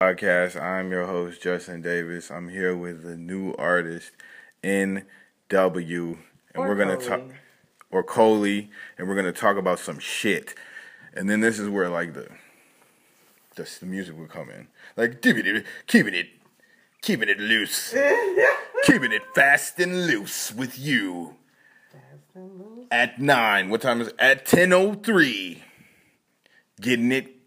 podcast. I'm your host, Justin Davis. I'm here with the new artist, NW, and Or we're gonna talk, or Coley, and we're gonna talk about some shit. And then this is where like the, the, the music will come in, like keeping it, keeping it, keeping it loose, keeping it fast and loose with you. At nine, what time is it? At ten oh three. Getting it,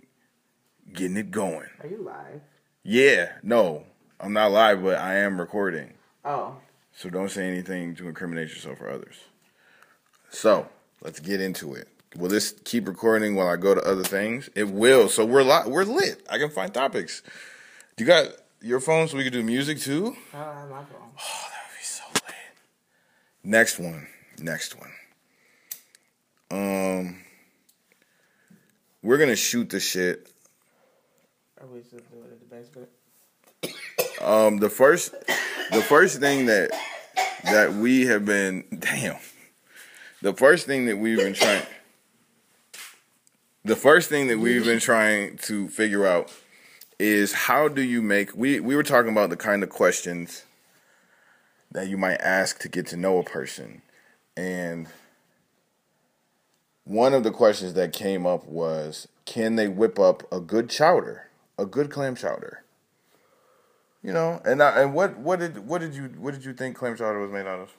getting it going. Are you live? Yeah, no, I'm not live, but I am recording. Oh, So don't say anything to incriminate yourself or others. So let's get into it. Will this keep recording while I go to other things? It will. So we're li- we're lit. I can find topics. You got your phone so we can do music too? I don't have my phone. Oh, that would be so lit. Next one. Next one. Um, we're gonna shoot the shit It the? Um, the first, the first thing that that we have been damn, the first thing that we've been trying, the first thing that we've been trying to figure out is how do you make we we were talking about the kind of questions that you might ask to get to know a person, and one of the questions that came up was can they whip up a good chowder, a good clam chowder. You know, and I, and what what did what did you what did you think clam chowder was made out of?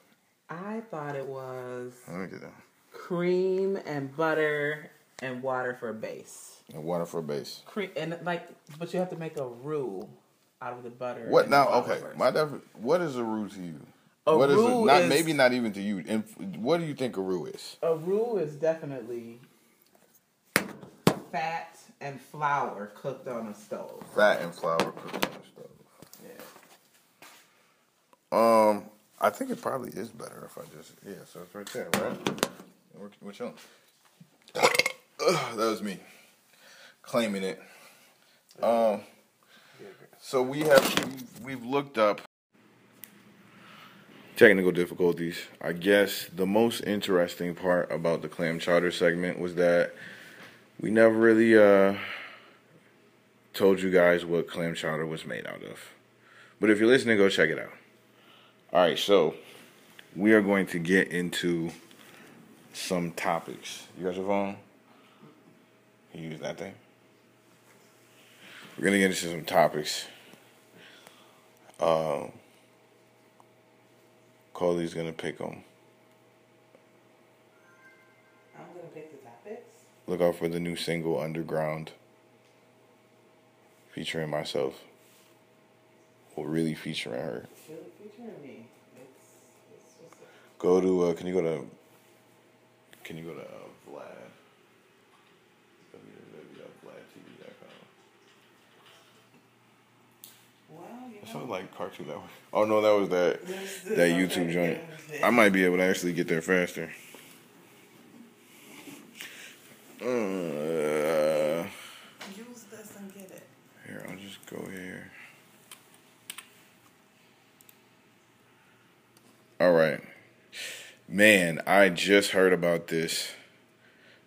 I thought it was Let me get that. cream and butter and water for a base. And water for a base. Cream and like, but you have to make a roux out of the butter. What now? Okay, first. my def- what is a roux to you? A what is it? Not is- maybe not even to you. And what do you think a roux is? a roux is definitely fat and flour cooked on a stove. Fat and flour cooked on a stove. Yeah. Um, I think it probably is better if I just yeah. So it's right there, right? We're, chilling. That was me claiming it. Um, so we have we've, we've looked up technical difficulties. I guess the most interesting part about the clam chowder segment was that we never really uh told you guys what clam chowder was made out of. But if you're listening, go check it out. All right, so we are going to get into some topics. You got your phone? You use that thing? We're gonna get into some topics. Uh, Coley's gonna pick them. Look out for the new single "Underground," featuring myself. Well, really featuring her. It featuring me. It's, it's just a- Go to. Uh, can you go to? Can you go to uh, Vlad? www.vladtv.com. well, you That know. sounds like Cartoon Network. Oh no, that was that that YouTube joint. I might be able to actually get there faster. Use this and get it. here, I'll just go here. All right, man. I just heard about this.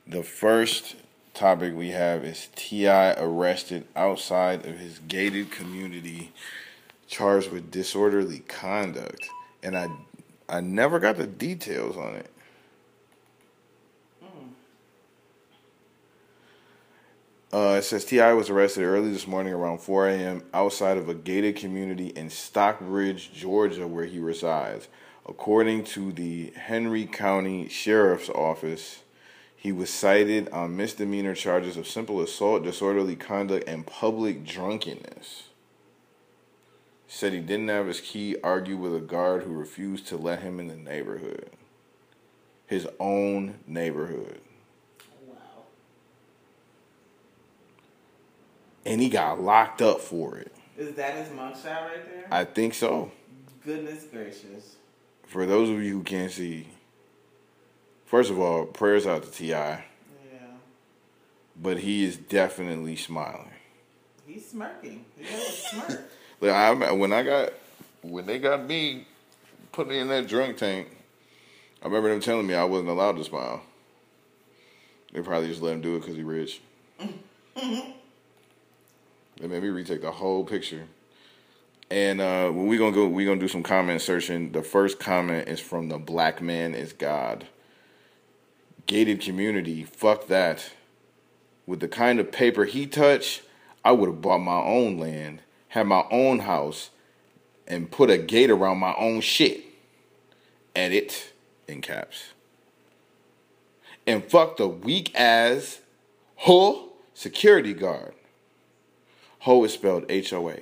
The first topic we have is T.I. arrested outside of his gated community, charged with disorderly conduct, and I, I never got the details on it. Uh, it says T.I. was arrested early this morning around 4 a.m. outside of a gated community in Stockbridge, Georgia, where he resides. According to the Henry County Sheriff's Office, he was cited on misdemeanor charges of simple assault, disorderly conduct, and public drunkenness. Said he didn't have his key, argued with a guard who refused to let him in the neighborhood. His own neighborhood. And he got locked up for it. Is that his mugshot right there? I think so. Goodness gracious. For those of you who can't see, first of all, prayers out to T.I., Yeah. but he is definitely smiling. He's smirking. He has a smirk. I, when I got, when they got me, put me in that drunk tank, I remember them telling me I wasn't allowed to smile. They probably just let him do it because he rich. They made me retake the whole picture. And uh, when we gonna go, We're gonna do some comment searching. The first comment is from the Black Man is God. Gated community, fuck that. With the kind of paper he touched, I would have bought my own land, had my own house, and put a gate around my own shit. Edit in caps. And fuck the weak ass ho security guard. Ho is spelled H O A.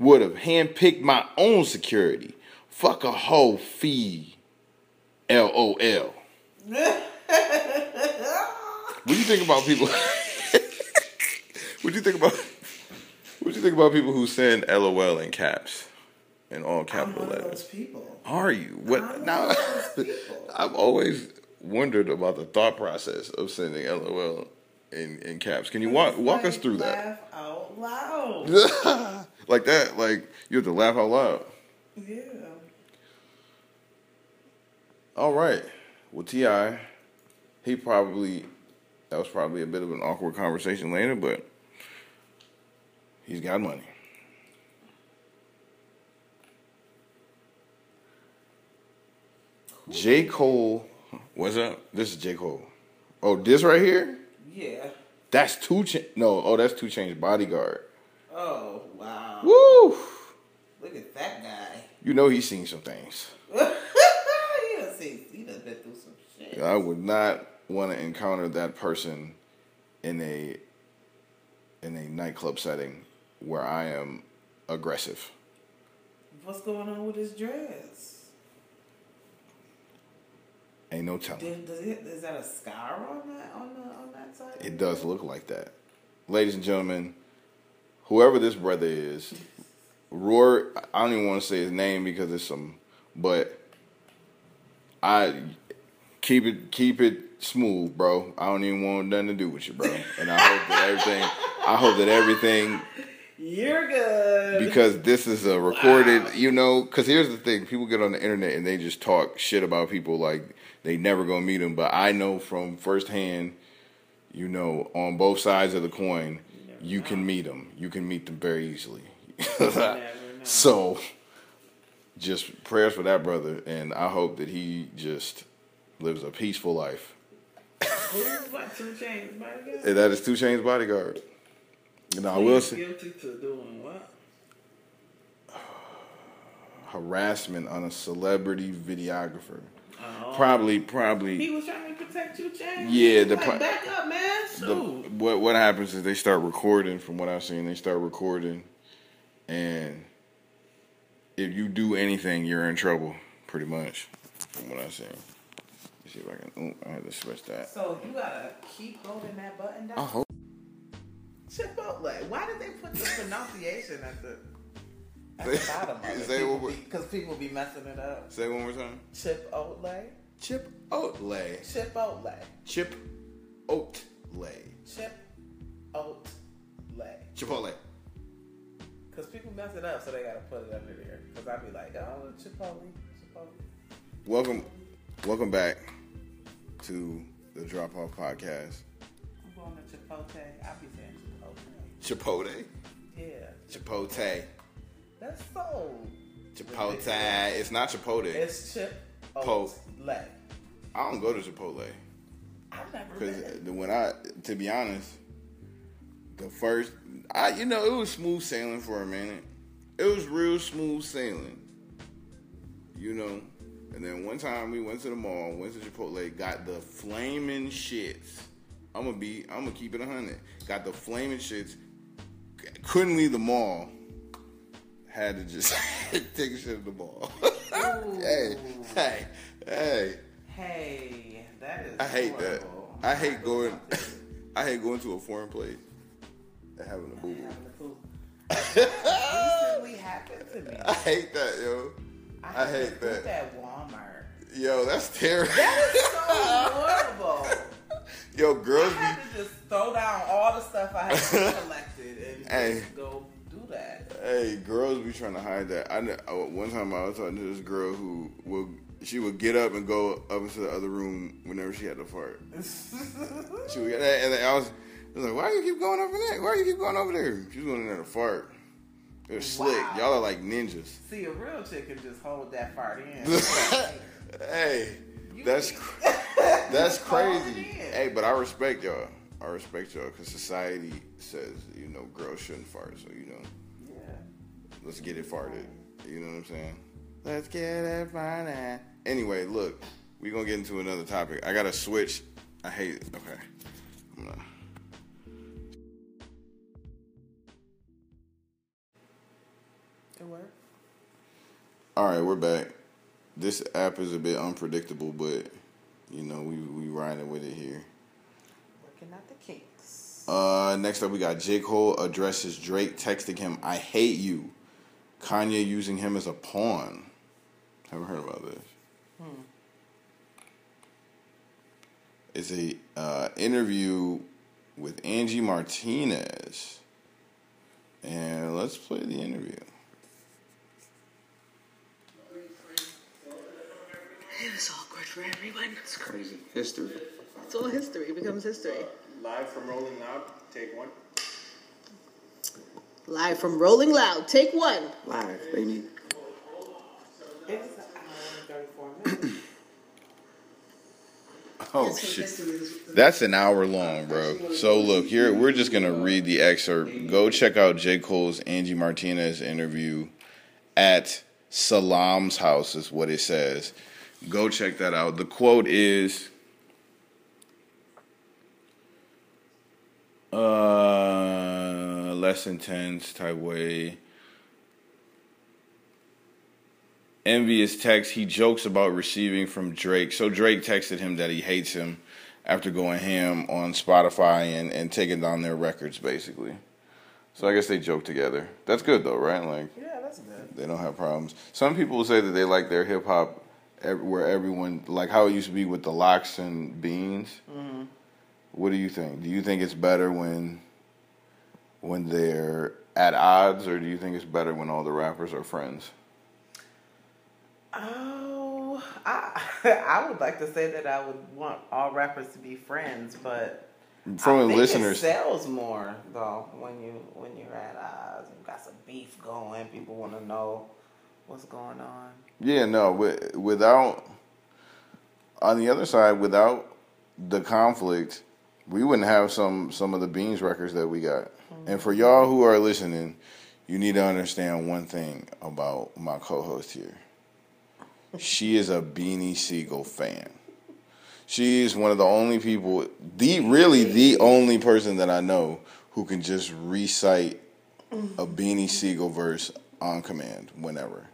Would have handpicked my own security. Fuck a hoe fee. L O L. What do you think about people? what do you think about? What do you think about people who send LOL in caps, in all I'm capital of letters? people. Are you? What I'm now? one of those people. I've always wondered about the thought process of sending LOL in, in caps. Can you walk walk us Like, through that? Laugh out loud. like that, like you have to laugh out loud. yeah. All right. Well, T.I., he probably that was probably a bit of an awkward conversation later, but he's got money. J. Cole, what's up? This is J. Cole. Oh, this right here? Yeah. That's two. Cha- no, oh, that's 2 Chainz bodyguard. Oh wow. Woo! Look at that guy. You know he's seen some things. he done seen. He done been through some shit. I would not want to encounter that person in a in a nightclub setting where I am aggressive. What's going on with his dress? Ain't no telling. Did, does it, is that a scar on that on the on that side? It does look like that. Ladies and gentlemen, whoever this brother is, Roar, I don't even want to say his name because it's some, but I keep it keep it smooth, bro. I don't even want nothing to do with you, bro. And I hope that everything, I hope that everything You're good. because this is a recorded, Wow. you know. Because here's the thing: people get on the internet and they just talk shit about people like they never gonna meet them. But I know from firsthand, you know, on both sides of the coin, never you can meet them. You can meet them very easily. so, just prayers for that brother, and I hope that he just lives a peaceful life. Who's 2 Chainz? And that is 2 Chainz bodyguard. And I will say. Guilty to doing what? harassment on a celebrity videographer. Oh. Probably, probably. He was trying to protect you, Chainz. Yeah, the like, pro- back up, man. The, what what happens is they start recording. From what I've seen, they start recording, and if you do anything, you're in trouble. Pretty much, from what I've seen. Let's see if I can. Oh, I had to switch that. So you gotta keep holding that button down. Chipotle. Why did they put the pronunciation at the at the bottom of it? say we- Because people be messing it up. Say it one more time. Chipotle. Chip Oatley. Chipotle. Chip Oatley. Chip Oatley. Chipotle. Because people mess it up, so they gotta put it under there. Because I'd be like, oh, Chipotle, Chipotle. Welcome, welcome back to the Drop Off Podcast. I'm going to Chipotle. I'll be saying Chipotle. Chipotle. Yeah. Chipotle. That's so. Chipotle. It's not Chipotle. It's Chip Po. Oatley. I don't go to Chipotle I've never because when I, to be honest, the first, I you know it was smooth sailing for a minute. It was real smooth sailing, you know. And then one time we went to the mall, went to Chipotle, got the flaming shits. I'm gonna be, I'm gonna keep it a hundred. Got the flaming shits. Couldn't leave the mall. Had to just take a shit at the mall. hey, hey, hey. Hey, that is. I hate that. I hate going. I hate going to a foreign place and having a boo boo. Having a poop. Recently happened to me. I hate that, yo. I to hate that. At Walmart. Yo, that's terrible. That is so horrible. Yo, I girls had be. to just throw down all the stuff I had collected and Hey. just go do that. Hey, girls be trying to hide that. I kn- uh, one time I was talking to this girl who would she would get up and go up into the other room whenever she had to fart. She would, get and I was He's like, why do you keep going over there? Why do you keep going over there? She's going in there to fart. They're slick. Y'all are like ninjas. See, a real chick can just hold that fart in. hey, You that's cr- that's Just hold it crazy. Hey, but I respect y'all. I respect y'all because society says you know girls shouldn't fart. So you know, Yeah. let's get it farted. You know what I'm saying? Let's get it farted. Anyway, look, we gonna get into another topic. I gotta switch. I hate it. Okay. I'm gonna- It worked. All right, we're back. This app is a bit unpredictable, but you know we we riding with it here. Working out the kinks. Uh, next up, we got J. Cole addresses Drake texting him, I hate you. Kanye using him as a pawn. Haven't heard about this. It's a uh, interview with Angie Martinez. And let's play the interview. It was awkward for everyone. It's crazy. History. It's all history. It becomes history. Live from Rolling Loud, take one. Live from Rolling Loud. Take one. Live, baby. It's an hour and 34 minutes. Oh, shit. That's an hour long, bro. So look, here we're just gonna read the excerpt. Go check out J. Cole's Angie Martinez interview at Salam's house is what it says. Go check that out. The quote is uh less intense type way. envious text he jokes about receiving from Drake. So Drake texted him that he hates him after going ham on Spotify and, and taking down their records basically. So I guess they joke together. That's good though, right? Like Yeah, that's good. they don't have problems. Some people say that they like their hip hop where everyone like how it used to be with the LOX and beans. Mm-hmm. What do you think? Do you think it's better when when they're at odds, or do you think it's better when all the rappers are friends? Oh, I I would like to say that I would want all rappers to be friends, but From I listeners, it sells more though when you when you're at odds and got some beef going. People want to know what's going on. Yeah, no, without on the other side, without the conflict, we wouldn't have some some of the Beans records that we got. Mm-hmm. And for y'all who are listening, you need to understand one thing about my co-host here. She is a Beanie Sigel fan. She is one of the only people, the really the only person that I know who can just recite a Beanie Sigel verse on command whenever.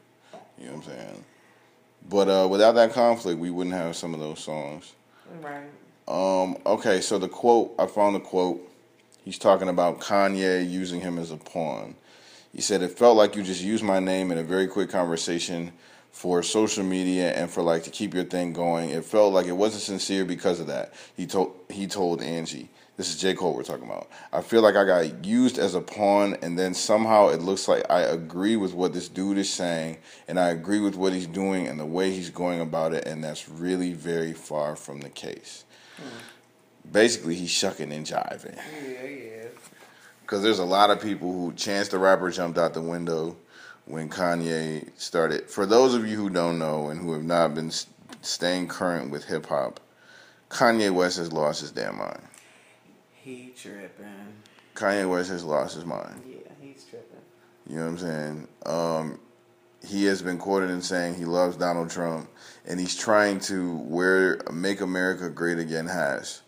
You know what I'm saying? But uh, without that conflict, we wouldn't have some of those songs. Right. Um, okay, so the quote, I found the quote. He's talking about Kanye using him as a pawn. He said, It felt like you just used my name in a very quick conversation for social media and for like to keep your thing going. It felt like it wasn't sincere because of that. He told he told Angie. This is J. Cole we're talking about. I feel like I got used as a pawn and then somehow it looks like I agree with what this dude is saying and I agree with what he's doing and the way he's going about it and that's really very far from the case. Basically, he's shucking and jiving. Yeah, yeah. Because there's a lot of people who Chance the Rapper jumped out the window when Kanye started. For those of you who don't know and who have not been staying current with hip hop, Kanye West has lost his damn mind. He tripping. Kanye West has lost his mind. Yeah, he's tripping. You know what I'm saying? Um, he has been quoted in saying he loves Donald Trump, and he's trying to wear "Make America Great Again" has,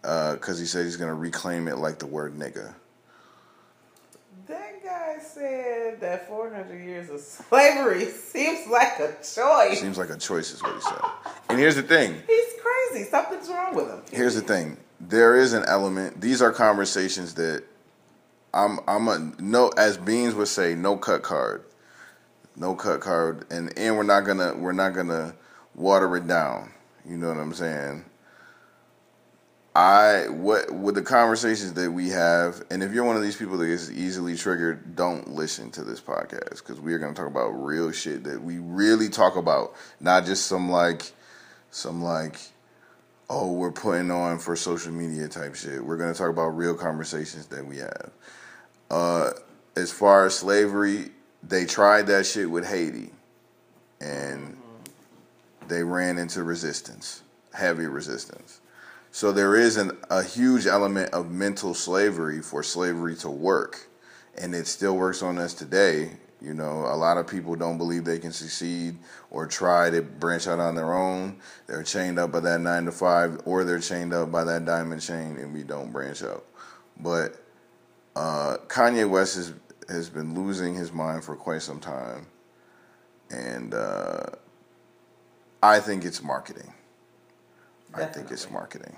because he said he's gonna reclaim it like the word nigga. That guy said that 400 years of slavery seems like a choice. Seems like a choice, is what he said. And here's the thing. He's crazy. Something's wrong with him. Here's the thing. There is an element. These are conversations that I'm. I'm a no. As Beans would say, no cut card. No cut card, and and we're not gonna we're not gonna water it down. You know what I'm saying? I what with the conversations that we have, and if you're one of these people that is easily triggered, don't listen to this podcast because we are going to talk about real shit that we really talk about, not just some like some like oh, we're putting on for social media type shit. We're going to talk about real conversations that we have. Uh, as far as slavery, they tried that shit with Haiti, and they ran into resistance, heavy resistance. So there is an, a huge element of mental slavery for slavery to work, and it still works on us today. You know, a lot of people don't believe they can succeed or try to branch out on their own. They're chained up by that nine to five, or they're chained up by that diamond chain, and we don't branch out. But uh, Kanye West has has been losing his mind for quite some time, and uh, I think it's marketing. I think it's marketing.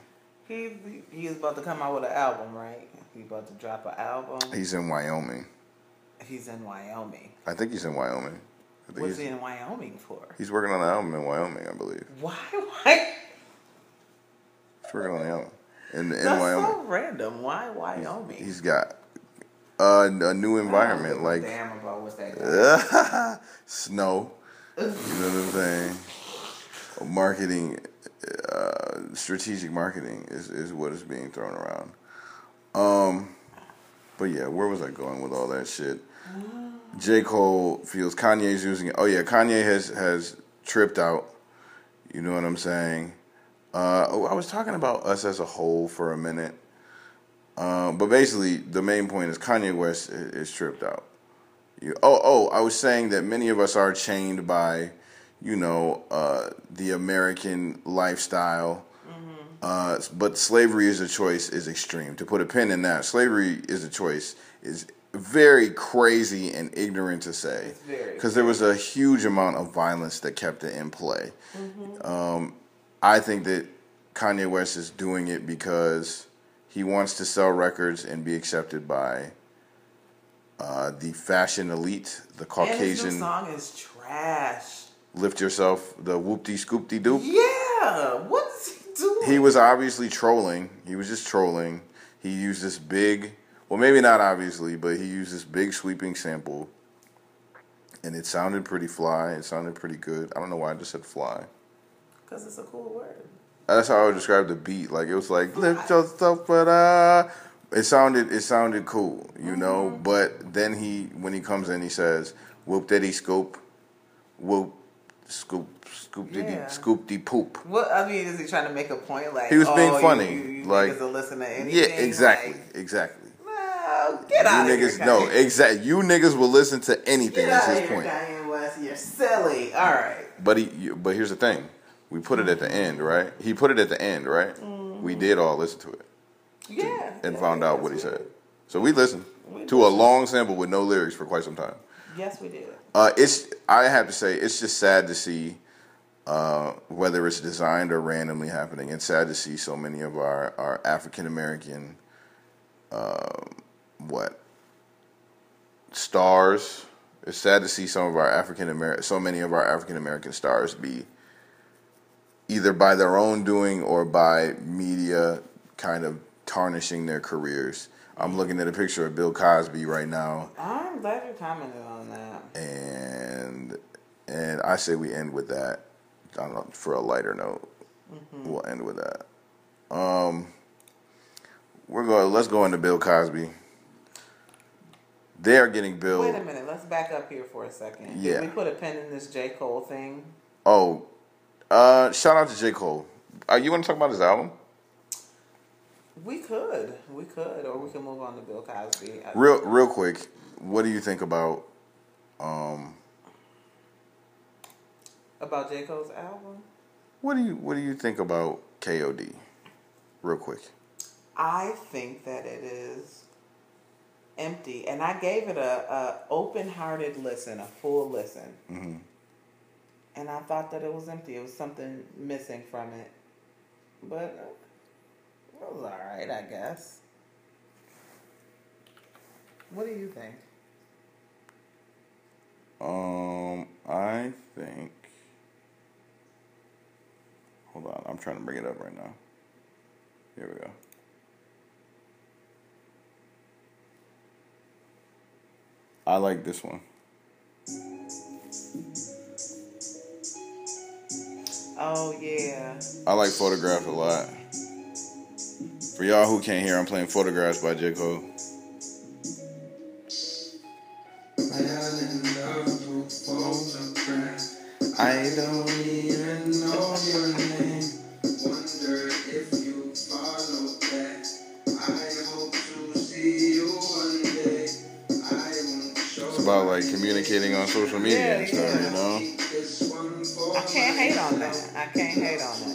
He he's about to come out with an album, right? He's about to drop an album. He's in Wyoming. He's in Wyoming. I think he's in Wyoming. I think What's he's, he in Wyoming for? he's working on the album in Wyoming, I believe. Why? Why? He's working on the album in, in That's Wyoming. so random. Why Wyoming? He's got uh, a new environment, like damn about what that snow. You know what I'm saying? Marketing, uh, strategic marketing is, is what is being thrown around. Um, but yeah, where was I going with all that shit? J. Cole feels Kanye's using it. Oh yeah, Kanye has has tripped out. You know what I'm saying? Uh, oh, I was talking about us as a whole for a minute. Um, but basically, the main point is Kanye West is tripped out. You, oh, oh, I was saying that many of us are chained by, you know, uh, the American lifestyle. Uh, but slavery is a choice is extreme. To put a pin in that, slavery is a choice is very crazy and ignorant to say because there was a huge amount of violence that kept it in play. Um, I think that Kanye West is doing it because he wants to sell records and be accepted by uh, the fashion elite, the And Caucasian. song is trash. Lift yourself, the whoopty scoopty doop. Yeah, what's doing? He was obviously trolling. He was just trolling. He used this big, well, maybe not obviously, but he used this big sweeping sample, and it sounded pretty fly. It sounded pretty good. I don't know why I just said fly. Because it's a cool word. That's how I would describe the beat. Like it was like lift yourself, but uh, it sounded it sounded cool, you know. Mm-hmm. But then he when he comes in, he says whoop diddy scoop, whoop scoop scoop diddy Yeah. scoop de poop. What I mean, is he trying to make a point? Like He was being oh, funny, You, you, like- niggas listen to Yeah, exactly, Like, exactly. no, get You out of niggas, here. no, exactly. You niggas will listen to anything. Get That's his here, point. Kanye West. You're silly. All right. But he, but here's the thing: we put it at the end, right? He put it at the end, right? Mm-hmm. We did all listen to it Yeah. and yeah, found out what he said. So we listened We to a long sample with no lyrics for quite some time. Yes, we did. Uh, it's I have to say it's just sad to see uh, whether it's designed or randomly happening. It's sad to see so many of our our African American uh, what stars. It's sad to see some of our African American so many of our African American stars be either by their own doing or by media kind of tarnishing their careers. I'm looking at a picture of Bill Cosby right now I'm glad you commented on that. and and I say we end with that. I don't know for a lighter note. We'll end with that. Um, we're going. Let's go into Bill Cosby. They are getting Bill. Wait a minute. Let's back up here for a second. Yeah. Did we put a pin in this J. Cole thing? Oh, uh, shout out to J Cole. Uh, you want to talk about his album? We could. We could. Or we could move on to Bill Cosby. Real, real quick. What do you think about? Um, About J. Cole's album? what do you What do you think about KOD? Real quick. I think that it is empty, and I gave it a, a open-hearted listen, a full listen, hmm and I thought that it was empty. It was something missing from it, but it was all right, I guess. What do you think? Um, I think. Hold on, I'm trying to bring it up right now. Here we go. I like this one. Oh yeah. I like Photograph a lot. For y'all who can't hear, I'm playing Photographs by J. Cole. I don't even know your name. Wonder if you follow back. I hope to see you one day. I won't show It's about like communicating on social media Yeah, and stuff, yeah. you know? this one for I can't hate on that. I can't hate on that.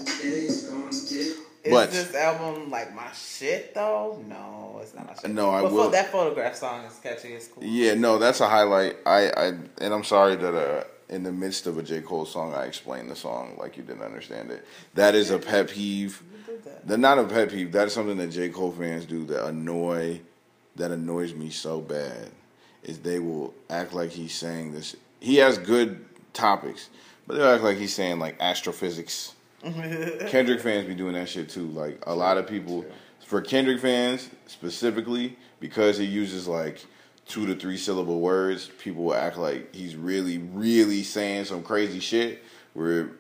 But- this album like my shit though? No, it's not my shit. No, I but will- that photograph song is catchy. It's cool. Yeah, no, that's a highlight. I, I and I'm sorry that uh, in the midst of a J. Cole song, I explained the song like you didn't understand it. That is a pet peeve. Did that. They're not a pet peeve. That's something that J. Cole fans do that annoy, that annoys me so bad. Is they will act like he's saying this. He has good topics, but they'll act like he's saying like astrophysics. Kendrick fans be doing that shit too. Like a lot of people, for Kendrick fans specifically, because he uses like two to three syllable words, people will act like he's really, really saying some crazy shit. Where,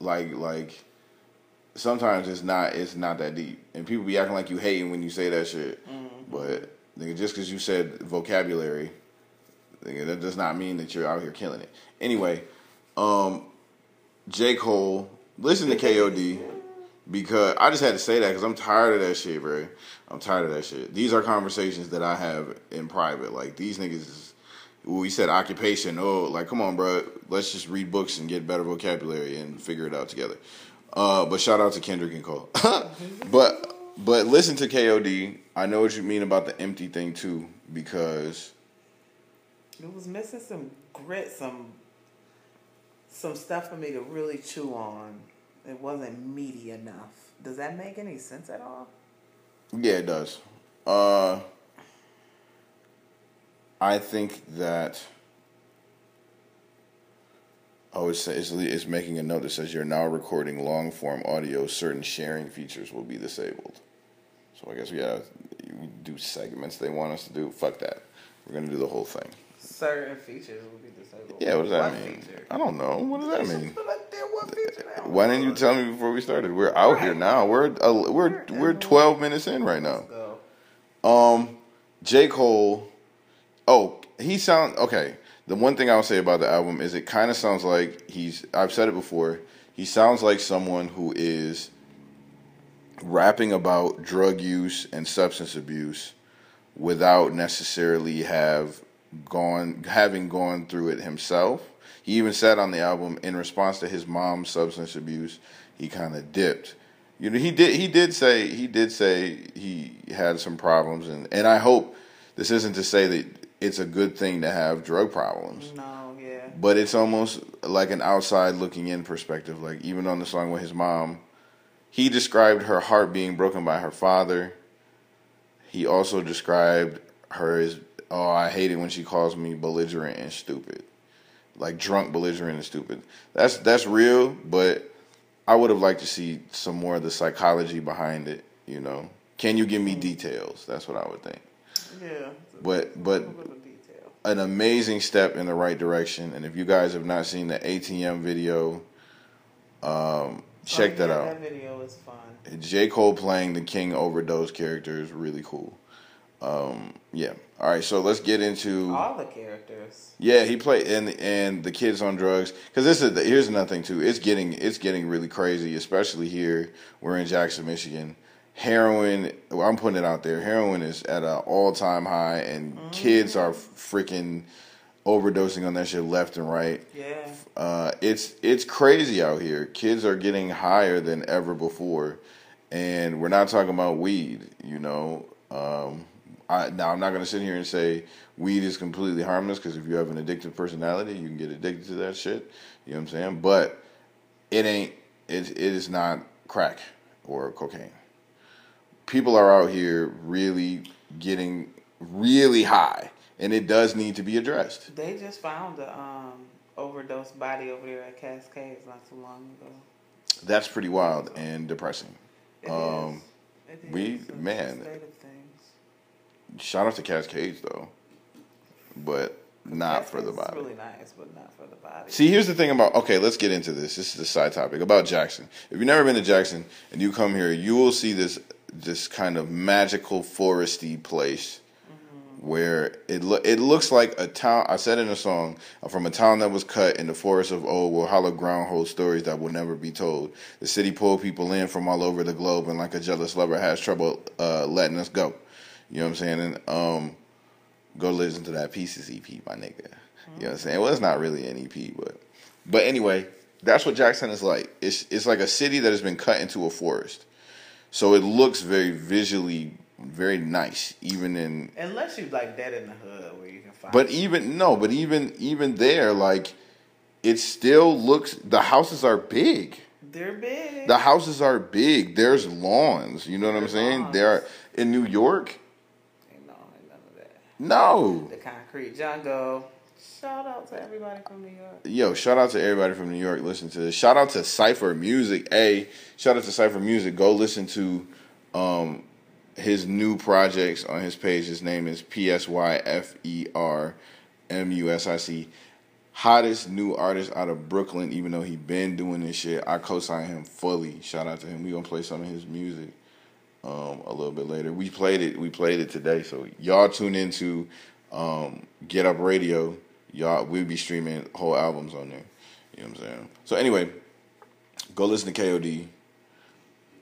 like, like sometimes it's not it's not that deep, and people be acting like you hating when you say that shit. But nigga, just because you said vocabulary, nigga, that does not mean that you're out here killing it. Anyway, um, J Cole, listen to KOD because I just had to say that because I'm tired of that shit, bro. I'm tired of that shit. These are conversations that I have in private. Like these niggas. Is, we said occupation. Oh, like come on, bro. Let's just read books and get better vocabulary and figure it out together. Uh, but shout out to Kendrick and Cole. but but listen to KOD. I know what you mean about the empty thing too, because It was missing some grit, some some stuff for me to really chew on. It wasn't meaty enough. Does that make any sense at all? yeah, it does. Uh, I think that. Oh, it's, it's it's making a note that says you're now recording long form audio. Certain sharing features will be disabled. So I guess we gotta do segments they want us to do. Fuck that. We're gonna do the whole thing. Certain features will be disabled. Yeah, what does that mean? feature? I don't know. What does that mean? But like, there, what feature? Why didn't you tell me before we started? We're out here now. We're uh, we're we're twelve minutes in right now. Um, J Cole. Oh, he sound okay. The one thing I'll say about the album is it kind of sounds like he's. I've said it before. He sounds like someone who is rapping about drug use and substance abuse without necessarily have gone having gone through it himself. He even said on the album in response to his mom's substance abuse, he kind of dipped. You know, he did he did say he did say he had some problems and and I hope this isn't to say that it's a good thing to have drug problems No, yeah. but it's almost like an outside looking in perspective. Like even on the song with his mom, he described her heart being broken by her father. He also described her as, oh, I hate it when she calls me belligerent and stupid, like drunk, belligerent, and stupid. That's that's real, but I would have liked to see some more of the psychology behind it. You know, can you give me details? That's what I would think. Yeah. But but A little detail. an amazing step in the right direction. And if you guys have not seen the ATM video, um, check Oh, that out. That video is fun. J. Cole playing the King Overdose character is really cool. Um, yeah. All right, so let's get into. All the characters. Yeah, he played and and the kids on drugs because this is here's another thing too. It's getting it's getting really crazy, especially here. We're in Jackson, Michigan. Heroin, well, I'm putting it out there. Heroin is at an all time high, and kids are freaking overdosing on that shit left and right. Yeah. Uh, it's it's crazy out here. Kids are getting higher than ever before, and we're not talking about weed. You know, um, I, now I'm not going to sit here and say weed is completely harmless because if you have an addictive personality, you can get addicted to that shit. You know what I'm saying? But it ain't. It it is not crack or cocaine. People are out here really getting really high, and it does need to be addressed. They just found a um, overdose body over there at Cascades not too long ago. That's pretty wild and depressing. It Um, is. It we- is. The man. Shout out to Cascades though, but not for the It's body. really nice, but not for the body. See, here's the thing about okay, let's get into this. This is the side topic about Jackson. If you've never been to Jackson and you come here, you will see this this kind of magical foresty place where it lo- it looks like a town. I said in a song, from a town that was cut in the forest of old, where hollow ground holds stories that will never be told. The city pulled people in from all over the globe, and like a jealous lover has trouble uh, letting us go. You know what I'm saying? And um, go listen to that Pieces EP, my nigga. You know what I'm saying? Well, it's not really an EP, but but anyway, that's what Jackson is like. It's it's like a city that has been cut into a forest, so it looks very visually very nice, even in. Unless you like dead in the hood where you can find. But even no, but even even there, like it still looks. The houses are big. they're big. The houses are big. There's lawns. You know what I'm saying? lawns. There are in New York. Ain't no, ain't none of that. No. The concrete jungle. Shout out to everybody from New York. Yo, shout out to everybody from New York. Listen to this. Shout out to Psyfer Music. A shout out to Psyfer Music. Go listen to um, his new projects on his page. His name is P S Y F E R M U S I C. Hottest new artist out of Brooklyn. Even though he been doing this shit, I co-sign him fully. Shout out to him. We gonna play some of his music um, a little bit later. We played it. We played it today. So y'all tune into um, Get Up Radio. Y'all, we'll be streaming whole albums on there. You know what I'm saying? So anyway, go listen to KOD.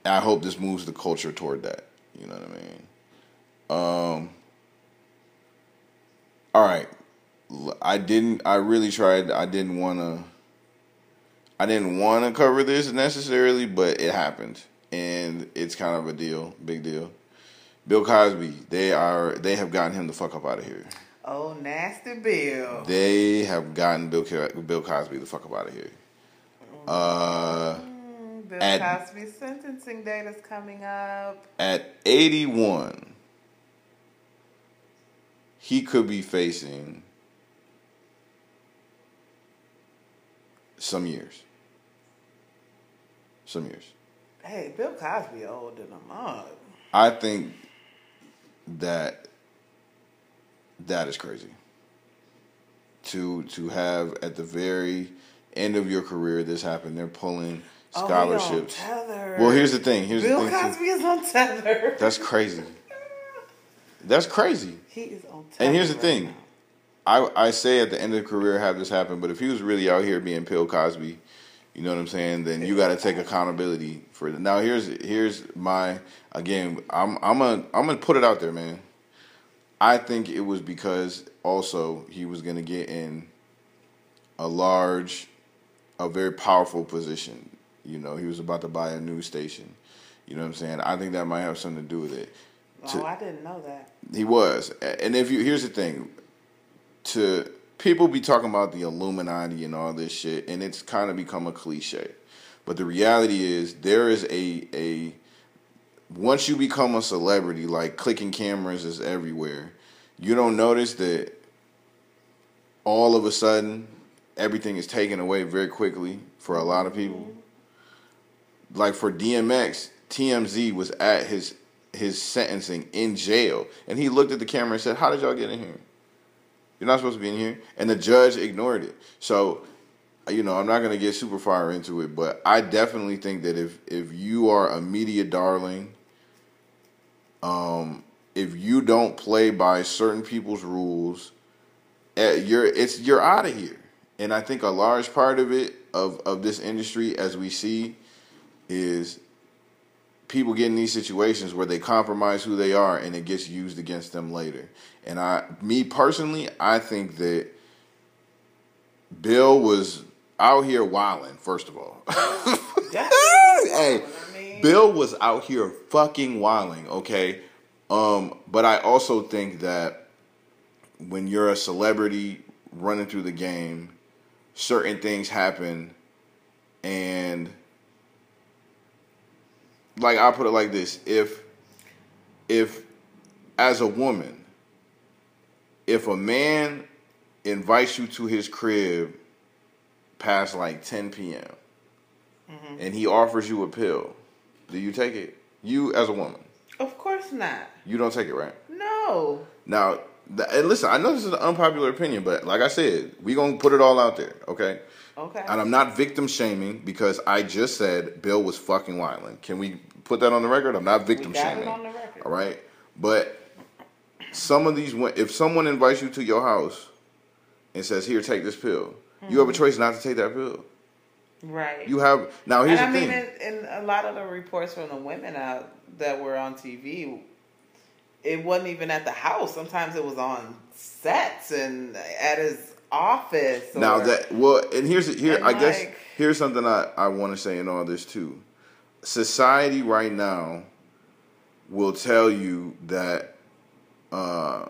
I hope this moves the culture toward that. You know what I mean? Um. All right. I didn't. I really tried. I didn't want to. I didn't want to cover this necessarily, but it happened, and it's kind of a deal, big deal. Bill Cosby, they are they have gotten him the fuck up out of here. Oh, nasty Bill. They have gotten Bill Bill Cosby the fuck up out of here. Uh, Mm, Bill at- Cosby's sentencing date is coming up. at 81, he could be facing some years. Some years. Hey, Bill Cosby old than a mug. I think that that is crazy. To to have at the very end of your career this happen, they're pulling oh, scholarships. Oh, well, here's the thing. Here's Bill the thing. too. Cosby is on tether. That's crazy. That's crazy. he is on tether. And here's the right thing. now. I I say at the end of the career have this happen, but if he was really out here being Bill Cosby, you know what I'm saying, then you got to take accountability for it. Now here's here's my again. I'm I'm gonna I'm gonna put it out there, man. I think it was because also he was gonna get in a large, a very powerful position. You know, he was about to buy a news station. You know what I'm saying? I think that might have something to do with it. Oh, I didn't know that. He was. And if you here's the thing, to people be talking about the Illuminati and all this shit, and it's kind of become a cliche. But the reality is there is a a once you become a celebrity, like clicking cameras is everywhere, you don't notice that all of a sudden everything is taken away very quickly for a lot of people. Mm-hmm. Like for DMX, TMZ was at his his sentencing in jail, and he looked at the camera and said, "How did y'all get in here? You're not supposed to be in here." And the judge ignored it. So, you know, I'm not gonna get super far into it, but I definitely think that if if you are a media darling, um, if you don't play by certain people's rules, eh, you're it's you're out of here. And I think a large part of it of of this industry, as we see, is people get in these situations where they compromise who they are and it gets used against them later. And I me personally, I think that Bill was out here wilding, first of all. Hey, Bill was out here fucking wilding, okay? Um, but I also think that when you're a celebrity running through the game, certain things happen and like I'll put it like this. If if as a woman, if a man invites you to his crib past like 10 p.m. Mm-hmm. and he offers you a pill, do you take it? You as a woman, Of course not. you don't take it, right? No. Now, and listen, I know this is an unpopular opinion, but like I said, we gonna put it all out there, okay? Okay. And I'm not victim shaming because I just said Bill was fucking wilding. Can we put that on the record? I'm not victim We got it shaming. on the record. All right, but some of these, if someone invites you to your house and says, "Here, take this pill," you have a mm-hmm. choice not to take that pill. Right. You have now. Here's and I the mean, thing. in, in a lot of the reports from the women out that were on TV, it wasn't even at the house. Sometimes it was on sets and at his office. Now that well, and here's here And I guess here's something I I want to say in all this too. Society right now will tell you that uh,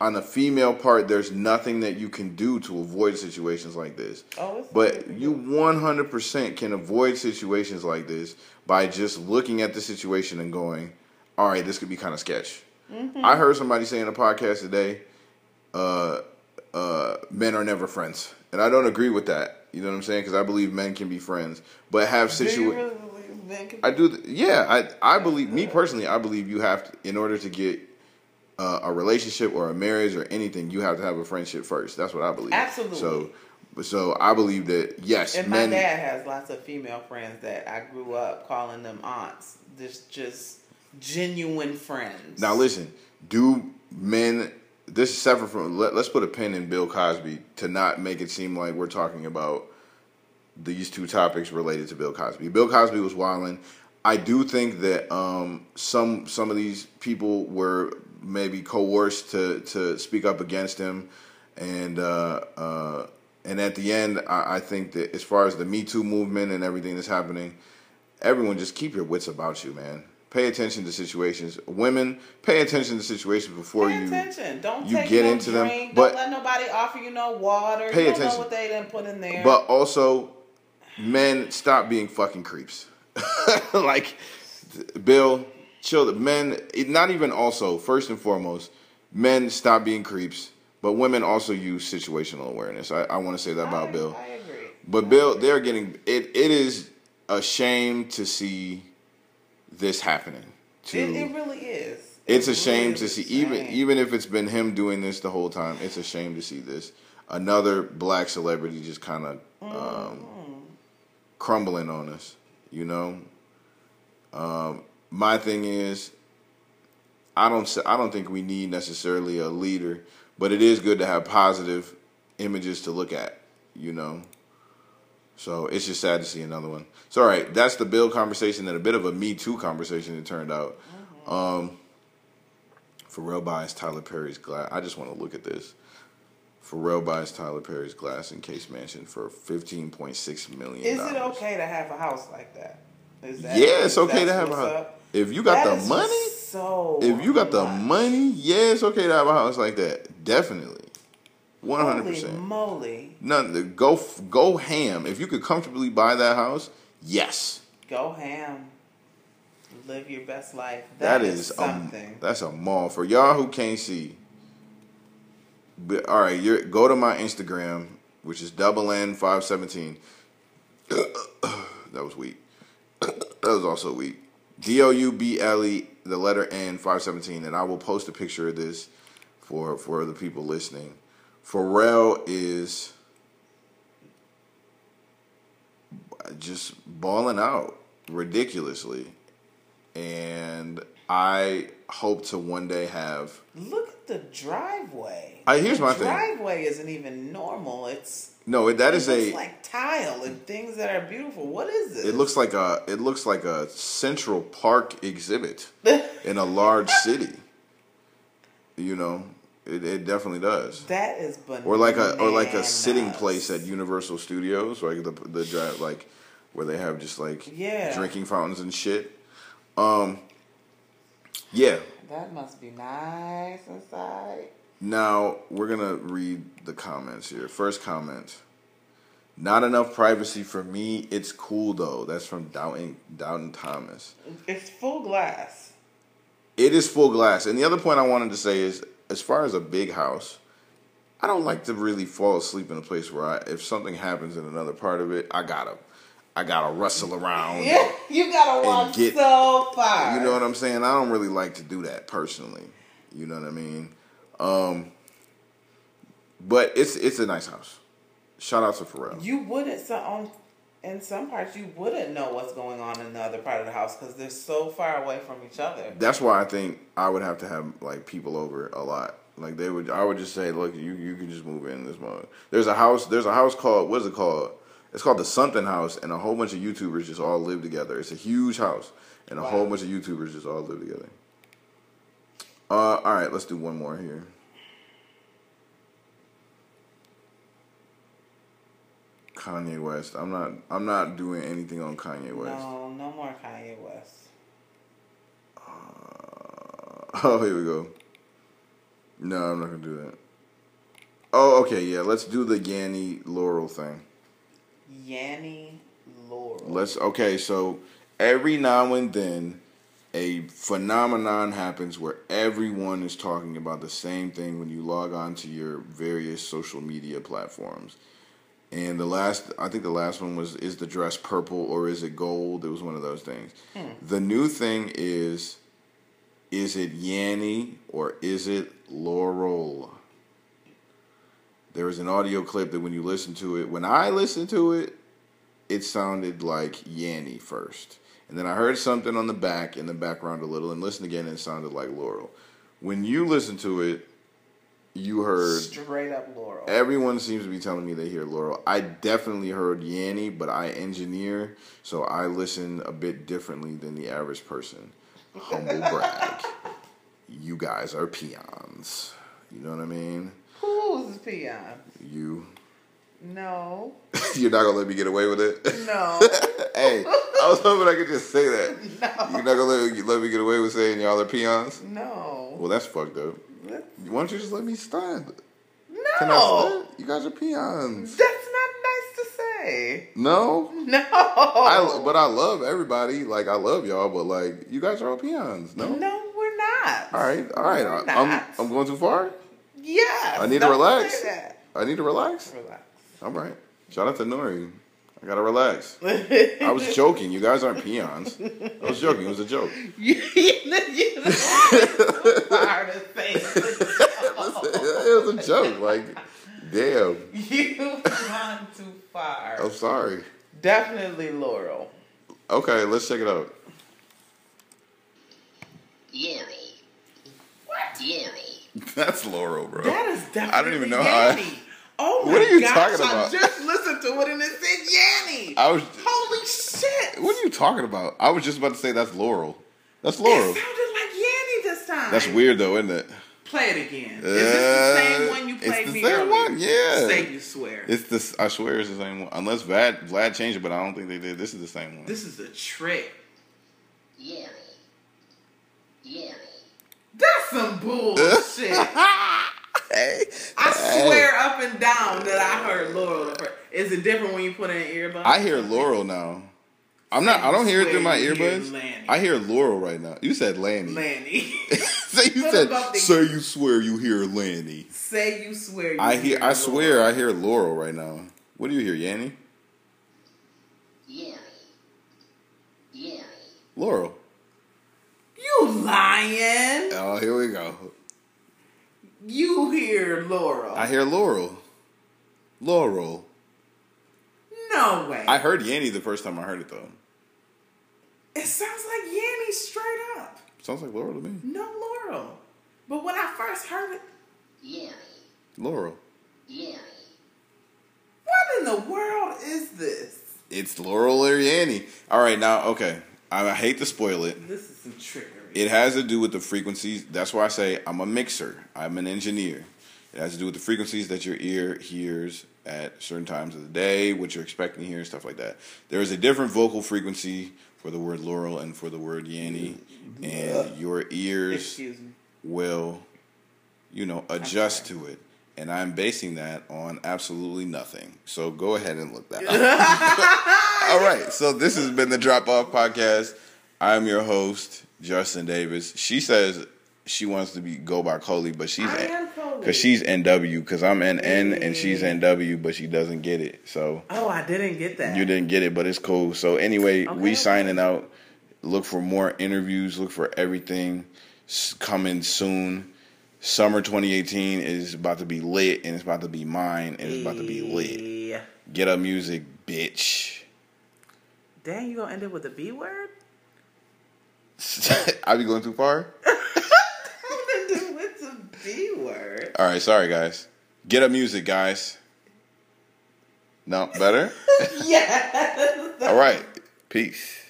on the female part, there's nothing that you can do to avoid situations like this. Oh, but you 100% can avoid situations like this by just looking at the situation and going, "All right, this could be kind of sketch." Mm-hmm. I heard somebody say in a podcast today, uh, uh, men are never friends, and I don't agree with that. You know what I'm saying? Because I believe men can be friends, but have situations. really believe men can I do. Th- yeah, I I believe me personally. I believe you have to, in order to get uh, a relationship or a marriage or anything, you have to have a friendship first. That's what I believe. Absolutely. So, so I believe that yes, And men. my dad has lots of female friends that I grew up calling them aunts. Just, just genuine friends. Now listen, do men? This is separate from. Let, let's put a pin in Bill Cosby to not make it seem like we're talking about these two topics related to Bill Cosby. Bill Cosby was wilding. I do think that um, some some of these people were maybe coerced to to speak up against him, and uh, uh, and at the end, I, I think that as far as the Me Too movement and everything that's happening, everyone just keep your wits about you, man. Pay attention to situations. Women, pay attention to situations before Pay you attention. Don't you take get no into them, drink. but- Don't let nobody offer you no water. Pay you attention. know what they didn't put in there. But also, men, stop being fucking creeps. like, Bill, chill. The men, it, not even also. First and foremost, men stop being creeps. But women also use situational awareness. I, I want to say that about I, Bill. I agree. But Bill, they're getting it. It is a shame to see this happening. To It, it really is. it's It a shame really to see even shame. even if it's been him doing this the whole time. It's a shame to see this another black celebrity just kind of um, Mm-hmm. crumbling on us. You know, um, my thing is, I don't I don't think we need necessarily a leader, but it is good to have positive images to look at. You know. So it's just sad to see another one. So all right, that's the Bill conversation and a bit of a Me Too conversation. It turned out. Um, Pharrell buys Tyler Perry's glass. I just want to look at this. Pharrell buys Tyler Perry's glass encased mansion for fifteen point six million. Is it okay to have a house like that? Is that Yeah, it's okay to have a house. up? If you got That the money, so if you got the money, yeah, it's okay to have a house like that. Definitely, one hundred Holy percent. moly, None. Go go ham. If you could comfortably buy that house, yes. go ham. Live your best life. that is, is, something. A, that's a mall for y'all who can't see. But, all right, you're go to my Instagram, which is double N five seventeen. that was weak. that was also weak. D O U B L E, the letter N five seventeen, and I will post a picture of this for for the people listening. Pharrell is just balling out ridiculously, and I hope to one day have. Look at the driveway. I- here's the my thing. driveway isn't even normal. It's No, that is a. like tile and things that are beautiful. What is this? It looks like a. It looks like a Central Park exhibit in a large city. You know, it, it definitely does. that is bananas. Or like a or like a sitting place at Universal Studios, like the the drive like where they have just like Yeah. drinking fountains and shit. Um, yeah. That must be nice inside. Now we're gonna read the comments here. First comment. Not enough privacy for me. It's cool though. That's from Downton Downton Thomas. It's full glass. It is full glass. And the other point I wanted to say is, as far as a big house, I don't like to really fall asleep in a place where I, if something happens in another part of it, I gotta, I gotta rustle around. Yeah, you gotta walk get- so far. You know what I'm saying? I don't really like to do that personally. You know what I mean? Um, but it's it's a nice house. Shout out to Pharrell. You wouldn't so on in some parts you wouldn't know what's going on in the other part of the house because they're so far away from each other. That's why I think I would have to have like people over a lot. Like they would, I would just say, look, you you can just move in this month. There's a house. There's a house called what is it called? It's called the something house, and a whole bunch of YouTubers just all live together. It's a huge house, and a Wow. whole bunch of YouTubers just all live together. Uh, all right, let's do one more here. Kanye West. I'm not. I'm not doing anything on Kanye West. No, no more Kanye West. Uh, oh, here we go. No, I'm not gonna do that. Oh, okay, yeah. Let's do the Yanni Laurel thing. Yanni Laurel. Let's. Okay, so every now and then, a phenomenon happens where everyone is talking about the same thing when you log on to your various social media platforms. And the last, I think the last one was, is the dress purple or is it gold? It was one of those things. Hmm. The new thing is, is it Yanni or is it Laurel? There is an audio clip that when you listen to it, when I listened to it, it sounded like Yanni first. And then I heard something on the back in the background a little and listened again and it sounded like Laurel. When you listen to it, you heard Straight up Laurel. everyone seems to be telling me they hear Laurel. I definitely heard Yanni, but I engineer, so I listen a bit differently than the average person. Humble brag. You guys are peons. You know what I mean? Who's peon? You. No. You're not gonna let me get away with it. No. hey, I was hoping I could just say that. No. You're not gonna let let me get away with saying y'all are peons. no. Well, that's fucked up. Why don't you just let me stand? No. Can I stand? You guys are peons. That's not nice to say. No, No. I but I love everybody. Like I love y'all, but like you guys are all peons. No. No, we're not. All right, all right. I, I'm. I'm going too far. Yeah. I need to relax. I need to relax. Relax. All right. Shout out to Nori. I gotta relax. I was joking. You guys aren't peons. I was joking. It was a joke. you, you know, you know, hard to say. it was a joke. Like, damn. You've gone too far. I'm sorry. Definitely Laurel. Okay, let's check it out. Yanni. Yanni. That's Laurel, bro. That is definitely I don't even know how I- Yanni. Oh my What are you gosh, talking I just listened to it and it said Yanni. I was. Holy shit. What are you talking about? I was just about to say that's Laurel. That's Laurel. It Laurel. sounded like Yanni this time. That's weird though, isn't it? Play it again. Is this the same Uh, one you played it's played the me same earlier? one, yeah. Say you swear. It's this. I swear it's the same one. Unless Vlad Vlad changed it, but I don't think they did. This is the same one. this is a trick. Yanni. Yanni. That's some bullshit. hey, I swear up and down that I heard Laurel. Is it different when you put in earbuds? I hear Laurel now. I'm not. I don't hear it through my Swear hear earbuds. I hear Laurel right now. You said Lanny. Lanny. say you What said. about Say you swear you hear Lanny. Say you swear. You I hear. I Laurel. swear I hear Laurel right now. What do you hear, Yanny? Yanni. Yanni. Laurel. You lying? Oh, here we go. You hear Laurel? I hear Laurel. Laurel. no way. I heard Yanny the first time I heard it though. it sounds like Yanny straight up. Sounds like Laurel to me. No Laurel. But when I first heard it, Yanny. Laurel. Yanni. what in the world is this? It's Laurel or Yanni. All right, now okay. I, I hate to spoil it. This is some trickery. It has to do with the frequencies. That's why I say I'm a mixer. I'm an engineer. It has to do with the frequencies that your ear hears at certain times of the day, what you're expecting to hear, stuff like that. There is a different vocal frequency for the word Laurel and for the word Yanni, and your ears will, you know, adjust to it. And I'm basing that on absolutely nothing. So go ahead and look that up. All right. So this has been the Drop Off Podcast. I'm your host, Justin Davis. She says she wants to be go by Coley, but she's I am Coley. because she's NW because I'm NN and she's NW, but she doesn't get it. So Oh, I didn't get that. you didn't get it, but it's cool. So anyway, Okay, we okay. signing out. Look for more interviews. Look for everything coming soon. Summer 2018 is about to be lit and it's about to be mine and it's about to be lit. Get up music, bitch. Dang, you gonna end it with a B word? I be going too far? I'm gonna do with the B word. All right, sorry guys. Get up music, guys. No, better? Yes. All right. Peace.